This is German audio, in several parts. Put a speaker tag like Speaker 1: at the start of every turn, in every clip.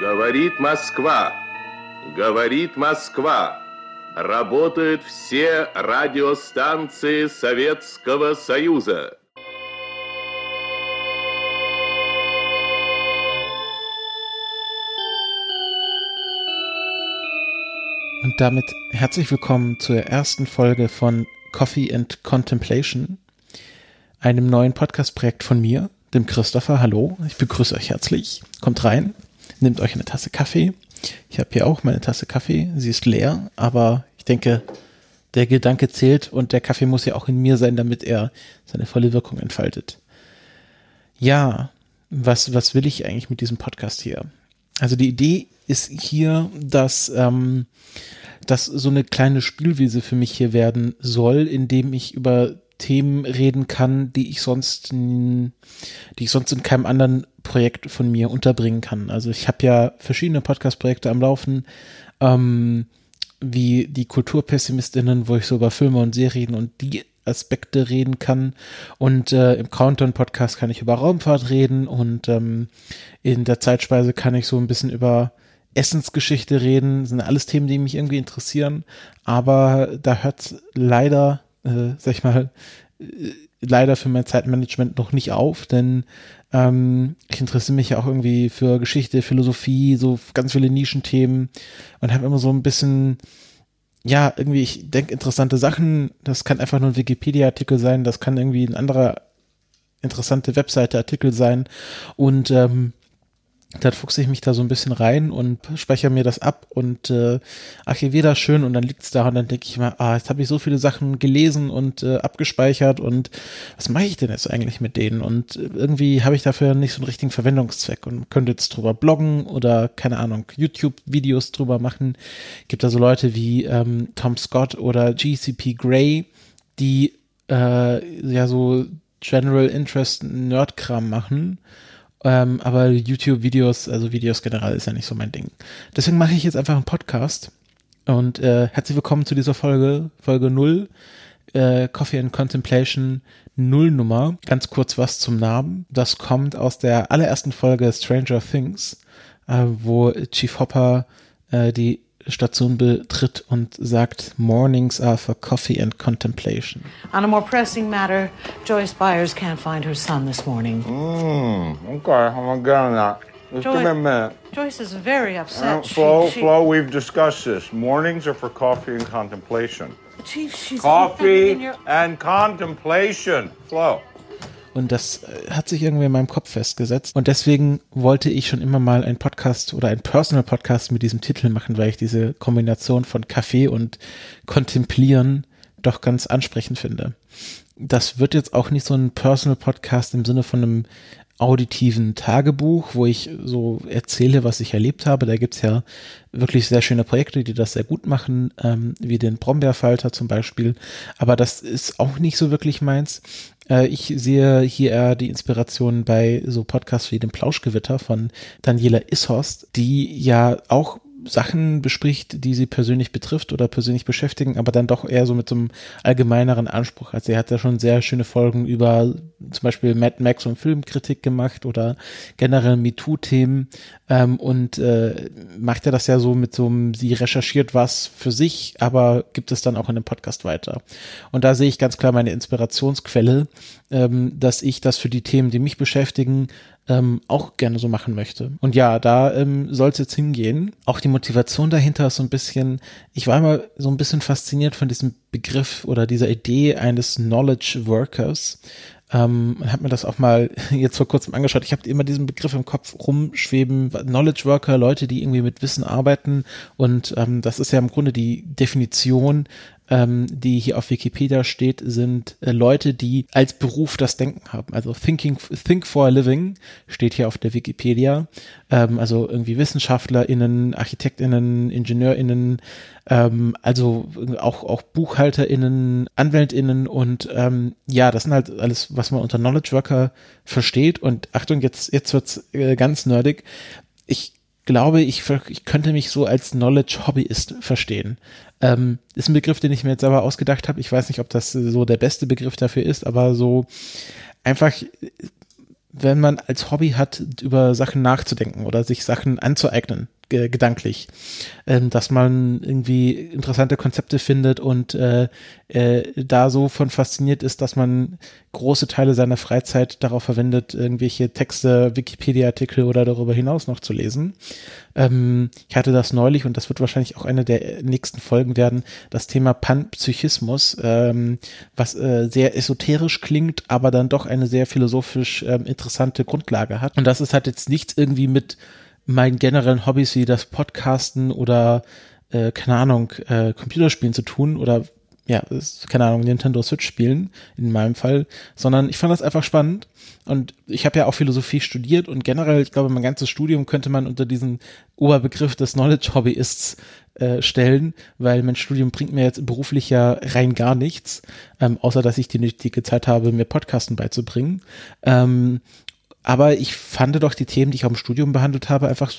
Speaker 1: Говорит Москва. Говорит Москва. Работают все радиостанции Советского Союза.
Speaker 2: Und damit herzlich willkommen zur ersten Folge von Coffee and Contemplation, einem neuen Podcast-Projekt von mir, dem Christopher. Hallo, ich begrüße euch herzlich. Kommt rein, nehmt euch eine Tasse Kaffee. Ich habe hier auch meine Tasse Kaffee. Sie ist leer, aber ich denke, der Gedanke zählt und der Kaffee muss ja auch in mir sein, damit er seine volle Wirkung entfaltet. Ja, was, was will ich eigentlich mit diesem Podcast hier? Also die Idee ist hier, dass ähm, das so eine kleine Spielwiese für mich hier werden soll, indem ich über Themen reden kann, die ich sonst, die ich sonst in keinem anderen Projekt von mir unterbringen kann. Also ich habe ja verschiedene Podcast-Projekte am Laufen, ähm, wie die Kulturpessimistinnen, wo ich so über Filme und Serien und die Aspekte reden kann. Und äh, im Countdown-Podcast kann ich über Raumfahrt reden und ähm, in der Zeitspeise kann ich so ein bisschen über Essensgeschichte reden. Das sind alles Themen, die mich irgendwie interessieren. Aber da hört leider, äh, sag ich mal, äh, leider für mein Zeitmanagement noch nicht auf, denn ähm, ich interessiere mich ja auch irgendwie für Geschichte, Philosophie, so ganz viele Nischenthemen und habe immer so ein bisschen ja, irgendwie, ich denke interessante Sachen, das kann einfach nur ein Wikipedia-Artikel sein, das kann irgendwie ein anderer interessante Webseite-Artikel sein. Und ähm, dann fuchse ich mich da so ein bisschen rein und speichere mir das ab und äh, archiviere das schön und dann liegt's da und dann denke ich mal, ah, jetzt habe ich so viele Sachen gelesen und äh, abgespeichert und was mache ich denn jetzt eigentlich mit denen? Und irgendwie habe ich dafür nicht so einen richtigen Verwendungszweck und könnte jetzt drüber bloggen oder keine Ahnung, YouTube-Videos drüber machen. Gibt da so Leute wie ähm, Tom Scott oder GCP Grey, die äh, ja so General Interest Nerdkram machen ähm, aber YouTube-Videos, also Videos generell ist ja nicht so mein Ding. Deswegen mache ich jetzt einfach einen Podcast. Und äh, herzlich willkommen zu dieser Folge, Folge 0, äh, Coffee and Contemplation Nullnummer. Ganz kurz was zum Namen. Das kommt aus der allerersten Folge Stranger Things, äh, wo Chief Hopper äh, die Station betritt und sagt, Mornings are for coffee and contemplation.
Speaker 3: On a more pressing matter, Joyce Byers can't find her son this morning.
Speaker 4: Mm, okay, I'm gonna get on that. Just
Speaker 3: Joy-
Speaker 4: give me a minute.
Speaker 3: Joyce is very
Speaker 4: Uh,
Speaker 3: upset. She-
Speaker 4: Flo,
Speaker 3: she-
Speaker 4: Flo, we've discussed this. Mornings are for coffee and contemplation.
Speaker 3: Chief, she's
Speaker 4: Coffee
Speaker 3: your-
Speaker 4: and contemplation. Flo.
Speaker 2: Und das äh, hat sich irgendwie in meinem Kopf festgesetzt. Und deswegen wollte ich schon immer mal einen Podcast oder einen Personal Podcast mit diesem Titel machen, weil ich diese Kombination von Kaffee und Kontemplieren doch ganz ansprechend finde. Das wird jetzt auch nicht so ein Personal Podcast im Sinne von einem auditiven Tagebuch, wo ich so erzähle, was ich erlebt habe. Da gibt's ja wirklich sehr schöne Projekte, die das sehr gut machen, ähm, wie den Brombeerfalter zum Beispiel. Aber das ist auch nicht so wirklich meins. Äh, ich sehe hier eher die Inspiration bei so Podcasts wie dem Plauschgewitter von Daniela Ishorst, die ja auch Sachen bespricht, die sie persönlich betrifft oder persönlich beschäftigen, aber dann doch eher so mit so einem allgemeineren Anspruch. Also sie hat ja schon sehr schöne Folgen über zum Beispiel Mad Max und Filmkritik gemacht oder generell MeToo-Themen ähm, und äh, macht ja das ja so mit so einem, sie recherchiert was für sich, aber gibt es dann auch in dem Podcast weiter. Und da sehe ich ganz klar meine Inspirationsquelle, ähm, dass ich das für die Themen, die mich beschäftigen, ähm, auch gerne so machen möchte. Und ja, da ähm, soll es jetzt hingehen. Auch die Motivation dahinter ist so ein bisschen, ich war immer so ein bisschen fasziniert von diesem Begriff oder dieser Idee eines Knowledge Workers. Ähm, und habe mir das auch mal jetzt vor kurzem angeschaut. Ich habe immer diesen Begriff im Kopf rumschweben. Knowledge Worker, Leute, die irgendwie mit Wissen arbeiten. Und ähm, das ist ja im Grunde die Definition ähm, die hier auf Wikipedia steht, sind äh, Leute, die als Beruf das Denken haben. Also thinking, think for a living steht hier auf der Wikipedia. Ähm, also irgendwie WissenschaftlerInnen, ArchitektInnen, IngenieurInnen, ähm, also auch, auch BuchhalterInnen, AnwältInnen und ähm, ja, das sind halt alles, was man unter Knowledge Worker versteht. Und Achtung, jetzt, jetzt wird's äh, ganz nerdig. Ich glaube, ich, ich könnte mich so als Knowledge-Hobbyist verstehen. Ähm, ist ein Begriff, den ich mir jetzt aber ausgedacht habe. Ich weiß nicht, ob das so der beste Begriff dafür ist, aber so einfach wenn man als Hobby hat, über Sachen nachzudenken oder sich Sachen anzueignen, gedanklich, ähm, dass man irgendwie interessante Konzepte findet und äh, äh, da so von fasziniert ist, dass man große Teile seiner Freizeit darauf verwendet, irgendwelche Texte, Wikipedia-Artikel oder darüber hinaus noch zu lesen. Ähm, ich hatte das neulich und das wird wahrscheinlich auch eine der nächsten Folgen werden, das Thema Panpsychismus, ähm, was äh, sehr esoterisch klingt, aber dann doch eine sehr philosophisch ähm, interessante Grundlage hat. Und das ist halt jetzt nichts irgendwie mit meinen generellen Hobbys wie das Podcasten oder äh, keine Ahnung, äh, Computerspielen zu tun oder ja, keine Ahnung, Nintendo Switch spielen, in meinem Fall, sondern ich fand das einfach spannend und ich habe ja auch Philosophie studiert und generell, ich glaube, mein ganzes Studium könnte man unter diesen Oberbegriff des Knowledge Hobbyists äh, stellen, weil mein Studium bringt mir jetzt beruflich ja rein gar nichts, ähm, außer dass ich die nötige Zeit habe, mir Podcasten beizubringen. Ähm, aber ich fand doch die Themen, die ich auch im Studium behandelt habe, einfach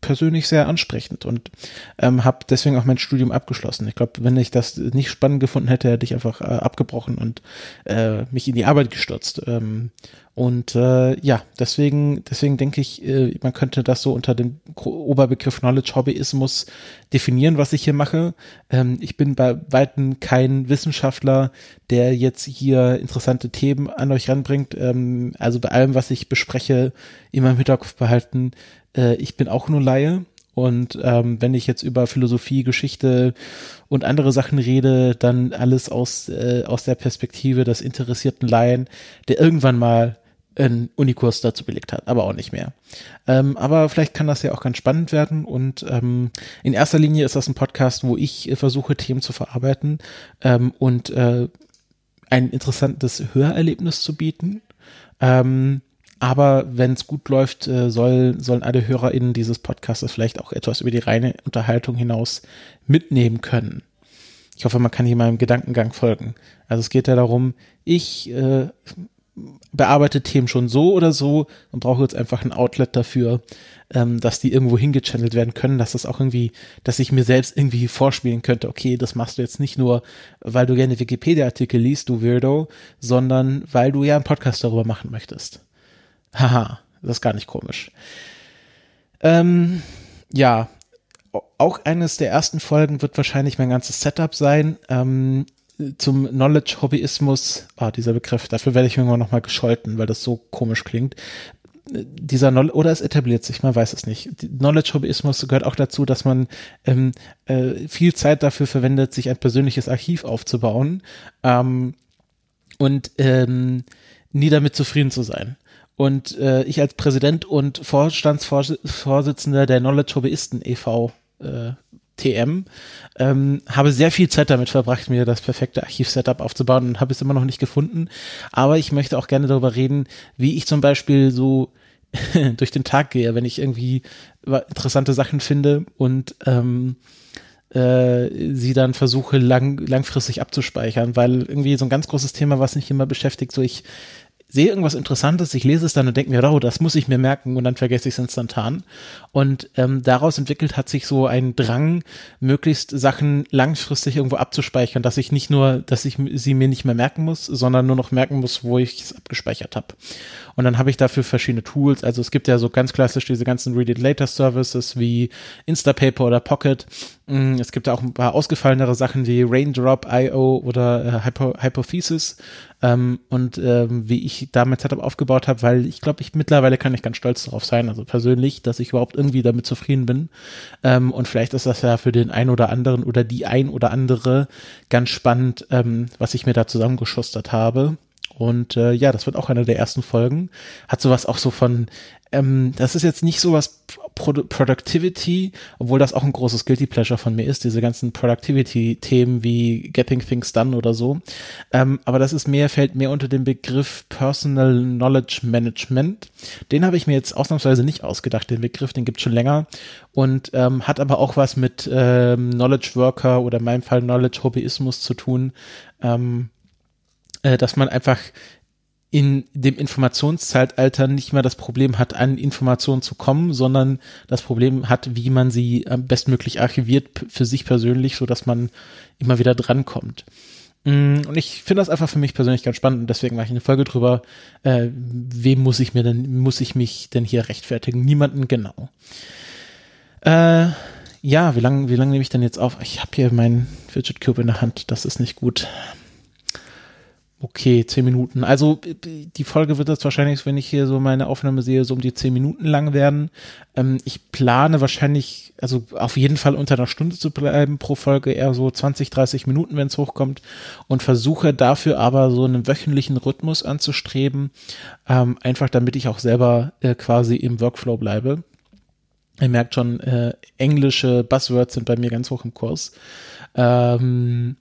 Speaker 2: persönlich sehr ansprechend und ähm, habe deswegen auch mein Studium abgeschlossen. Ich glaube, wenn ich das nicht spannend gefunden hätte, hätte ich einfach äh, abgebrochen und äh, mich in die Arbeit gestürzt. Ähm, und äh, ja, deswegen, deswegen denke ich, äh, man könnte das so unter dem Oberbegriff Knowledge Hobbyismus definieren, was ich hier mache. Ähm, ich bin bei weitem kein Wissenschaftler, der jetzt hier interessante Themen an euch ranbringt. Ähm, also bei allem, was ich bespreche, immer im Hinterkopf behalten, äh, ich bin auch nur Laie. Und ähm, wenn ich jetzt über Philosophie, Geschichte und andere Sachen rede, dann alles aus, äh, aus der Perspektive des interessierten Laien, der irgendwann mal einen Unikurs dazu belegt hat, aber auch nicht mehr. Ähm, aber vielleicht kann das ja auch ganz spannend werden und ähm, in erster Linie ist das ein Podcast, wo ich äh, versuche, Themen zu verarbeiten ähm, und äh, ein interessantes Hörerlebnis zu bieten. Ähm, aber wenn es gut läuft, äh, soll, sollen alle HörerInnen dieses Podcasts vielleicht auch etwas über die reine Unterhaltung hinaus mitnehmen können. Ich hoffe, man kann hier meinem Gedankengang folgen. Also es geht ja darum, ich äh, bearbeite Themen schon so oder so und brauche jetzt einfach ein Outlet dafür, ähm, dass die irgendwo hingechannelt werden können, dass das auch irgendwie, dass ich mir selbst irgendwie vorspielen könnte, okay, das machst du jetzt nicht nur, weil du gerne Wikipedia-Artikel liest, du Weirdo, sondern weil du ja einen Podcast darüber machen möchtest. Haha, das ist gar nicht komisch. Ähm, ja, auch eines der ersten Folgen wird wahrscheinlich mein ganzes Setup sein. Ähm, zum Knowledge-Hobbyismus, ah, dieser Begriff, dafür werde ich irgendwann nochmal gescholten, weil das so komisch klingt. Dieser Knowledge, oder es etabliert sich, man weiß es nicht. Knowledge-Hobbyismus gehört auch dazu, dass man ähm, äh, viel Zeit dafür verwendet, sich ein persönliches Archiv aufzubauen ähm, und ähm, nie damit zufrieden zu sein. Und äh, ich als Präsident und Vorstandsvorsitzender der Knowledge Hobbyisten e.V. Äh, TM, ähm, habe sehr viel Zeit damit verbracht, mir das perfekte Archiv-Setup aufzubauen und habe es immer noch nicht gefunden. Aber ich möchte auch gerne darüber reden, wie ich zum Beispiel so durch den Tag gehe, wenn ich irgendwie interessante Sachen finde und ähm, äh, sie dann versuche lang, langfristig abzuspeichern, weil irgendwie so ein ganz großes Thema, was mich immer beschäftigt, so ich sehe irgendwas Interessantes, ich lese es dann und denke mir, oh, das muss ich mir merken und dann vergesse ich es instantan. Und ähm, daraus entwickelt hat sich so ein Drang, möglichst Sachen langfristig irgendwo abzuspeichern, dass ich nicht nur, dass ich sie mir nicht mehr merken muss, sondern nur noch merken muss, wo ich es abgespeichert habe. Und dann habe ich dafür verschiedene Tools. Also es gibt ja so ganz klassisch diese ganzen Read It Later Services wie Instapaper oder Pocket. Mm, es gibt auch ein paar ausgefallenere Sachen wie Raindrop.io oder äh, Hypo Hypothesis. Ähm, und ähm, wie ich damit Setup aufgebaut habe, weil ich glaube, ich mittlerweile kann ich ganz stolz darauf sein, also persönlich, dass ich überhaupt irgendwie damit zufrieden bin. Ähm, und vielleicht ist das ja für den einen oder anderen oder die ein oder andere ganz spannend, ähm, was ich mir da zusammengeschustert habe. Und äh, ja, das wird auch eine der ersten Folgen. Hat sowas auch so von, ähm, das ist jetzt nicht sowas Pro Productivity, obwohl das auch ein großes Guilty Pleasure von mir ist, diese ganzen Productivity-Themen wie Getting Things Done oder so. Ähm, aber das ist mehr, fällt mehr unter den Begriff Personal Knowledge Management. Den habe ich mir jetzt ausnahmsweise nicht ausgedacht, den Begriff, den gibt schon länger und ähm, hat aber auch was mit ähm, Knowledge Worker oder in meinem Fall Knowledge Hobbyismus zu tun. Ähm, äh, dass man einfach in dem Informationszeitalter nicht mehr das Problem hat, an Informationen zu kommen, sondern das Problem hat, wie man sie bestmöglich archiviert für sich persönlich, so dass man immer wieder drankommt. Mm, und ich finde das einfach für mich persönlich ganz spannend und deswegen mache ich eine Folge drüber, äh, wem muss ich mir denn, muss ich mich denn hier rechtfertigen? Niemanden genau. Äh, ja, wie lange wie lang nehme ich denn jetzt auf? Ich habe hier meinen Fidget Cube in der Hand, das ist nicht gut. Okay, zehn Minuten. Also die Folge wird jetzt wahrscheinlich, wenn ich hier so meine Aufnahme sehe, so um die zehn Minuten lang werden. Ähm, ich plane wahrscheinlich, also auf jeden Fall unter einer Stunde zu bleiben pro Folge, eher so 20, 30 Minuten, wenn es hochkommt. Und versuche dafür aber so einen wöchentlichen Rhythmus anzustreben, ähm, einfach damit ich auch selber äh, quasi im Workflow bleibe. Ihr merkt schon, äh, englische Buzzwords sind bei mir ganz hoch im Kurs. Ähm,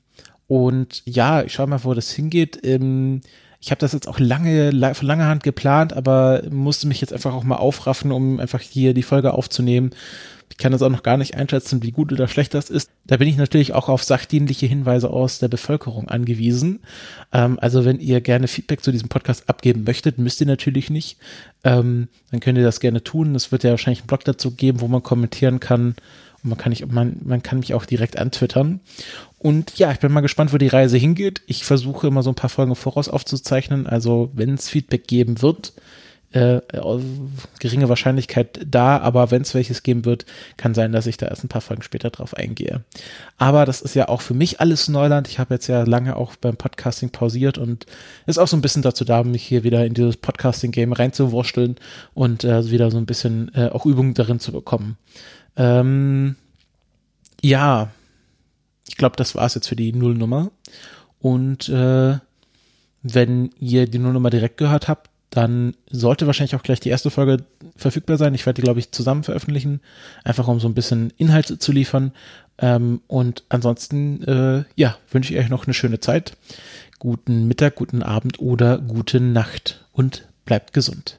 Speaker 2: und ja, ich schaue mal, wo das hingeht. Ähm, ich habe das jetzt auch lange, von langer Hand geplant, aber musste mich jetzt einfach auch mal aufraffen, um einfach hier die Folge aufzunehmen. Ich kann das auch noch gar nicht einschätzen, wie gut oder schlecht das ist. Da bin ich natürlich auch auf sachdienliche Hinweise aus der Bevölkerung angewiesen. Ähm, also wenn ihr gerne Feedback zu diesem Podcast abgeben möchtet, müsst ihr natürlich nicht. Ähm, dann könnt ihr das gerne tun. Es wird ja wahrscheinlich einen Blog dazu geben, wo man kommentieren kann. Man kann, nicht, man, man kann mich auch direkt antwittern. Und ja, ich bin mal gespannt, wo die Reise hingeht. Ich versuche immer so ein paar Folgen voraus aufzuzeichnen. Also wenn es Feedback geben wird, äh, geringe Wahrscheinlichkeit da, aber wenn es welches geben wird, kann sein, dass ich da erst ein paar Folgen später drauf eingehe. Aber das ist ja auch für mich alles Neuland. Ich habe jetzt ja lange auch beim Podcasting pausiert und ist auch so ein bisschen dazu da, mich hier wieder in dieses Podcasting-Game reinzuwurschteln und äh, wieder so ein bisschen äh, auch Übung darin zu bekommen. Ähm, ja, ich glaube, das war es jetzt für die Nullnummer. Und äh, wenn ihr die Nullnummer direkt gehört habt, dann sollte wahrscheinlich auch gleich die erste Folge verfügbar sein. Ich werde die, glaube ich, zusammen veröffentlichen, einfach um so ein bisschen Inhalt zu liefern. Ähm, und ansonsten, äh, ja, wünsche ich euch noch eine schöne Zeit. Guten Mittag, guten Abend oder gute Nacht und bleibt gesund.